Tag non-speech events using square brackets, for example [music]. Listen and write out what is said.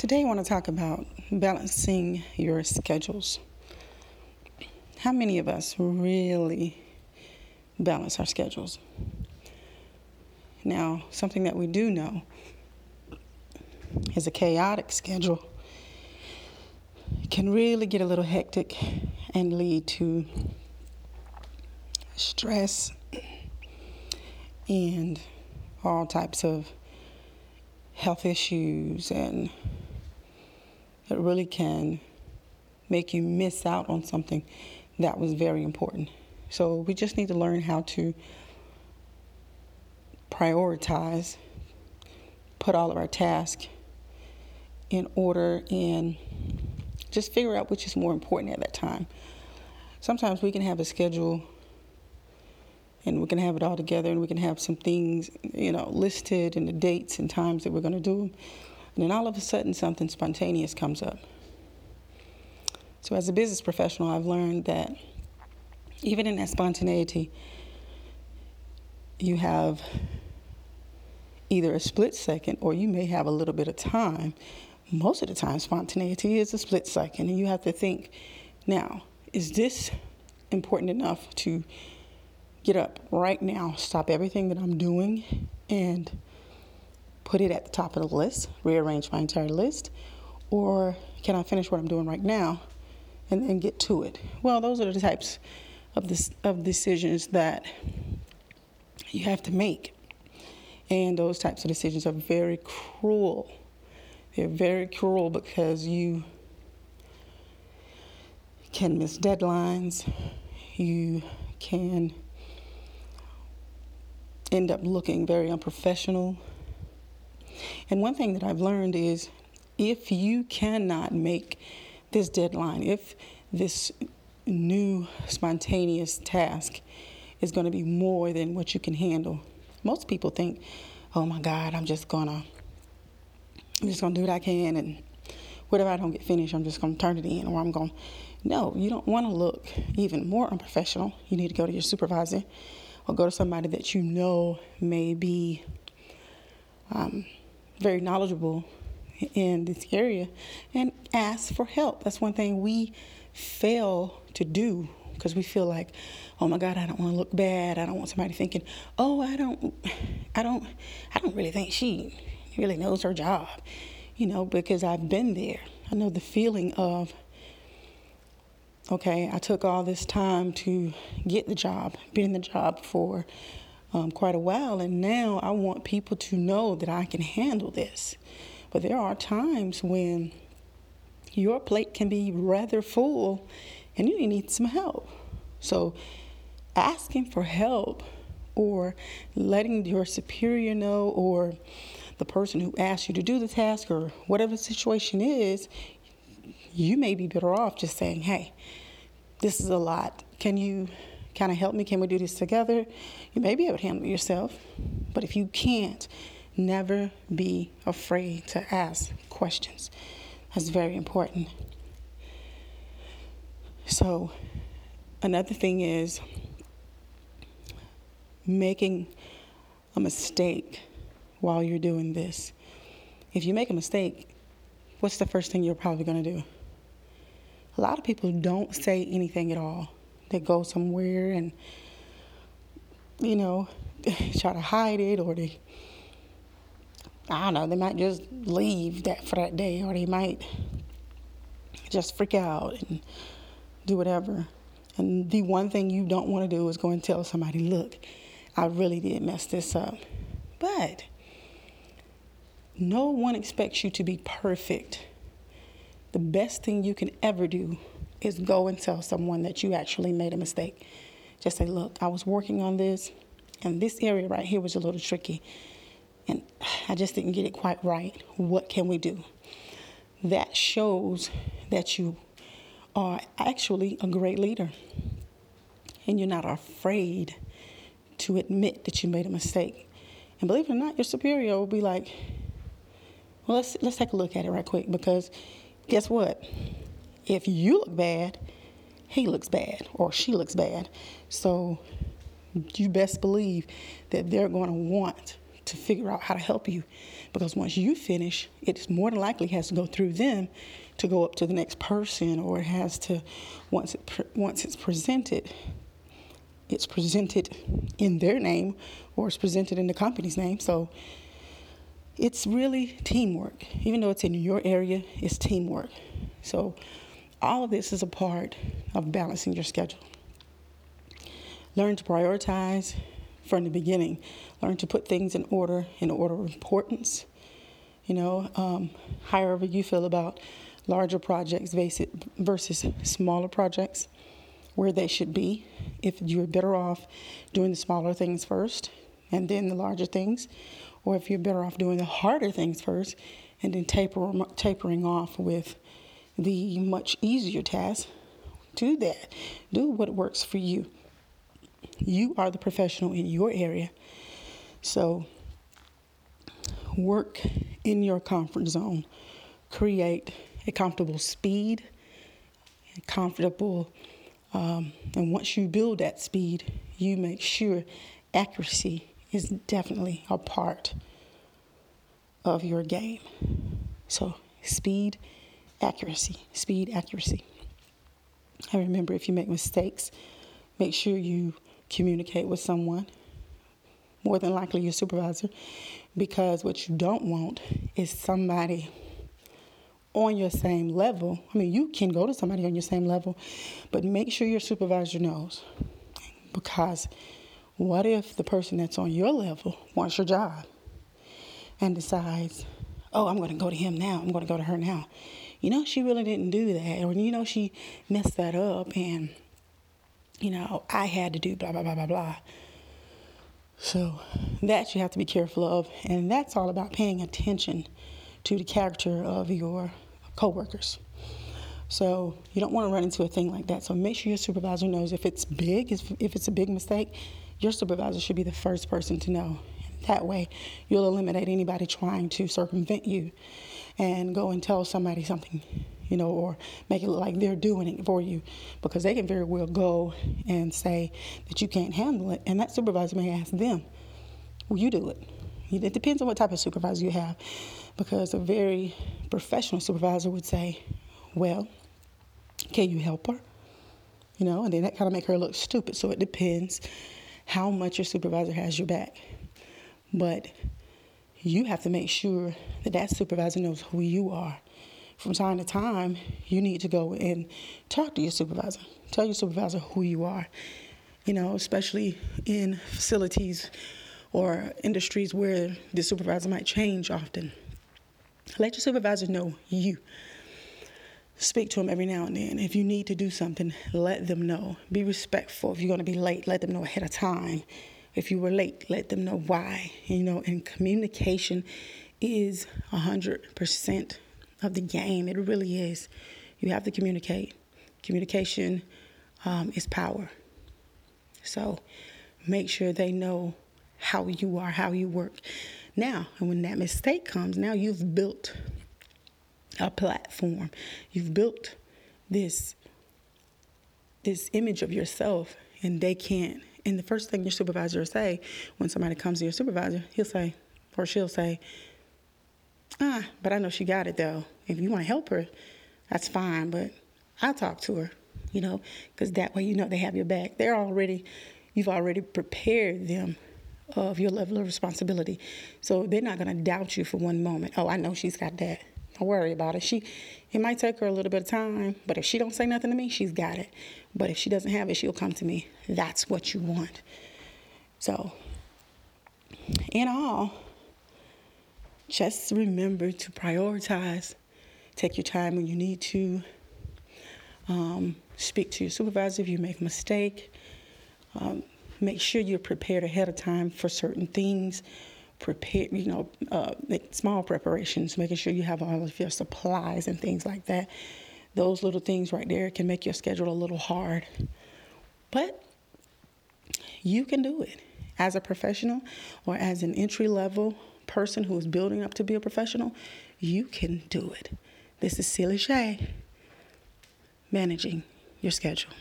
Today, I want to talk about balancing your schedules. How many of us really balance our schedules? Now, something that we do know is a chaotic schedule can really get a little hectic and lead to stress and all types of health issues and it really can make you miss out on something that was very important. So we just need to learn how to prioritize, put all of our tasks in order, and just figure out which is more important at that time. Sometimes we can have a schedule and we can have it all together and we can have some things, you know, listed and the dates and times that we're going to do them. And then all of a sudden, something spontaneous comes up. So, as a business professional, I've learned that even in that spontaneity, you have either a split second or you may have a little bit of time. Most of the time, spontaneity is a split second, and you have to think now, is this important enough to get up right now, stop everything that I'm doing, and put it at the top of the list, rearrange my entire list, or can I finish what I'm doing right now and then get to it? Well, those are the types of this of decisions that you have to make. And those types of decisions are very cruel. They're very cruel because you can miss deadlines. You can end up looking very unprofessional. And one thing that I've learned is if you cannot make this deadline, if this new spontaneous task is going to be more than what you can handle, most people think, oh my God, I'm just going to. I'm just gonna do what I can, and whatever I don't get finished, I'm just gonna turn it in, or I'm gonna. No, you don't want to look even more unprofessional. You need to go to your supervisor, or go to somebody that you know may be um, very knowledgeable in this area and ask for help. That's one thing we fail to do because we feel like, oh my God, I don't want to look bad. I don't want somebody thinking, oh, I don't, I don't, I don't really think she really knows her job, you know, because I've been there. I know the feeling of, okay, I took all this time to get the job, been in the job for um, quite a while, and now I want people to know that I can handle this. But there are times when your plate can be rather full and you need some help. So, asking for help or letting your superior know or the person who asked you to do the task or whatever the situation is, you may be better off just saying, hey, this is a lot. Can you kind of help me? Can we do this together? You may be able to handle it yourself, but if you can't, never be afraid to ask questions. That's very important. So, another thing is making a mistake while you're doing this. If you make a mistake, what's the first thing you're probably going to do? A lot of people don't say anything at all. They go somewhere and, you know, [laughs] try to hide it or they, I don't know, they might just leave that for that day or they might just freak out and do whatever. And the one thing you don't want to do is go and tell somebody, look, I really did mess this up. But no one expects you to be perfect. The best thing you can ever do is go and tell someone that you actually made a mistake. Just say, look, I was working on this, and this area right here was a little tricky, and I just didn't get it quite right. What can we do? That shows that you are actually a great leader, and you're not afraid to admit that you made a mistake. And believe it or not, your superior will be like, well, let's, let's take a look at it right quick because guess what? If you look bad, he looks bad or she looks bad. So you best believe that they're going to want to figure out how to help you. Because once you finish, it's more than likely has to go through them to go up to the next person, or it has to once it once it's presented, it's presented in their name or it's presented in the company's name. So it's really teamwork. Even though it's in your area, it's teamwork. So all of this is a part of balancing your schedule. Learn to prioritize from the beginning. Learn to put things in order, in order of importance. You know, um, however you feel about larger projects versus smaller projects, where they should be. If you're better off doing the smaller things first and then the larger things, or if you're better off doing the harder things first and then taper, tapering off with the much easier task. do that. Do what works for you. You are the professional in your area. So work in your comfort zone. Create a comfortable speed, a comfortable, um, and once you build that speed, you make sure accuracy is definitely a part of your game. So, speed, accuracy, speed, accuracy. I remember if you make mistakes, make sure you communicate with someone, more than likely your supervisor, because what you don't want is somebody on your same level. I mean, you can go to somebody on your same level, but make sure your supervisor knows. Because what if the person that's on your level wants your job and decides, oh, I'm going to go to him now, I'm going to go to her now? You know, she really didn't do that, or you know, she messed that up, and you know, I had to do blah, blah, blah, blah, blah. So that you have to be careful of, and that's all about paying attention to the character of your coworkers. So you don't want to run into a thing like that. So make sure your supervisor knows if it's big, if, if it's a big mistake, your supervisor should be the first person to know. That way, you'll eliminate anybody trying to circumvent you and go and tell somebody something, you know, or make it look like they're doing it for you because they can very well go and say that you can't handle it. And that supervisor may ask them, Will you do it? It depends on what type of supervisor you have because a very professional supervisor would say, Well, can you help her? You know, and then that kind of make her look stupid. So it depends how much your supervisor has your back. But you have to make sure that that supervisor knows who you are. From time to time, you need to go and talk to your supervisor. Tell your supervisor who you are. You know, especially in facilities or industries where the supervisor might change often. Let your supervisor know you. Speak to them every now and then. If you need to do something, let them know. Be respectful. If you're going to be late, let them know ahead of time. If you were late, let them know why. You know, and communication is 100% of the game. It really is. You have to communicate. Communication um, is power. So make sure they know how you are, how you work. Now, and when that mistake comes, now you've built a platform. You've built this this image of yourself and they can't. And the first thing your supervisor will say when somebody comes to your supervisor, he'll say or she'll say, "Ah, but I know she got it though. If you want to help her, that's fine, but I'll talk to her." You know, because that way you know they have your back. They're already, you've already prepared them of your level of responsibility. So they're not going to doubt you for one moment. Oh, I know she's got that. Don't worry about it. She, it might take her a little bit of time, but if she don't say nothing to me, she's got it. But if she doesn't have it, she'll come to me. That's what you want. So, in all, just remember to prioritize. Take your time when you need to. Um, speak to your supervisor if you make a mistake. Um, Make sure you're prepared ahead of time for certain things. Prepare, you know, uh, make small preparations, making sure you have all of your supplies and things like that. Those little things right there can make your schedule a little hard. But you can do it as a professional or as an entry level person who is building up to be a professional. You can do it. This is Celia Shay managing your schedule.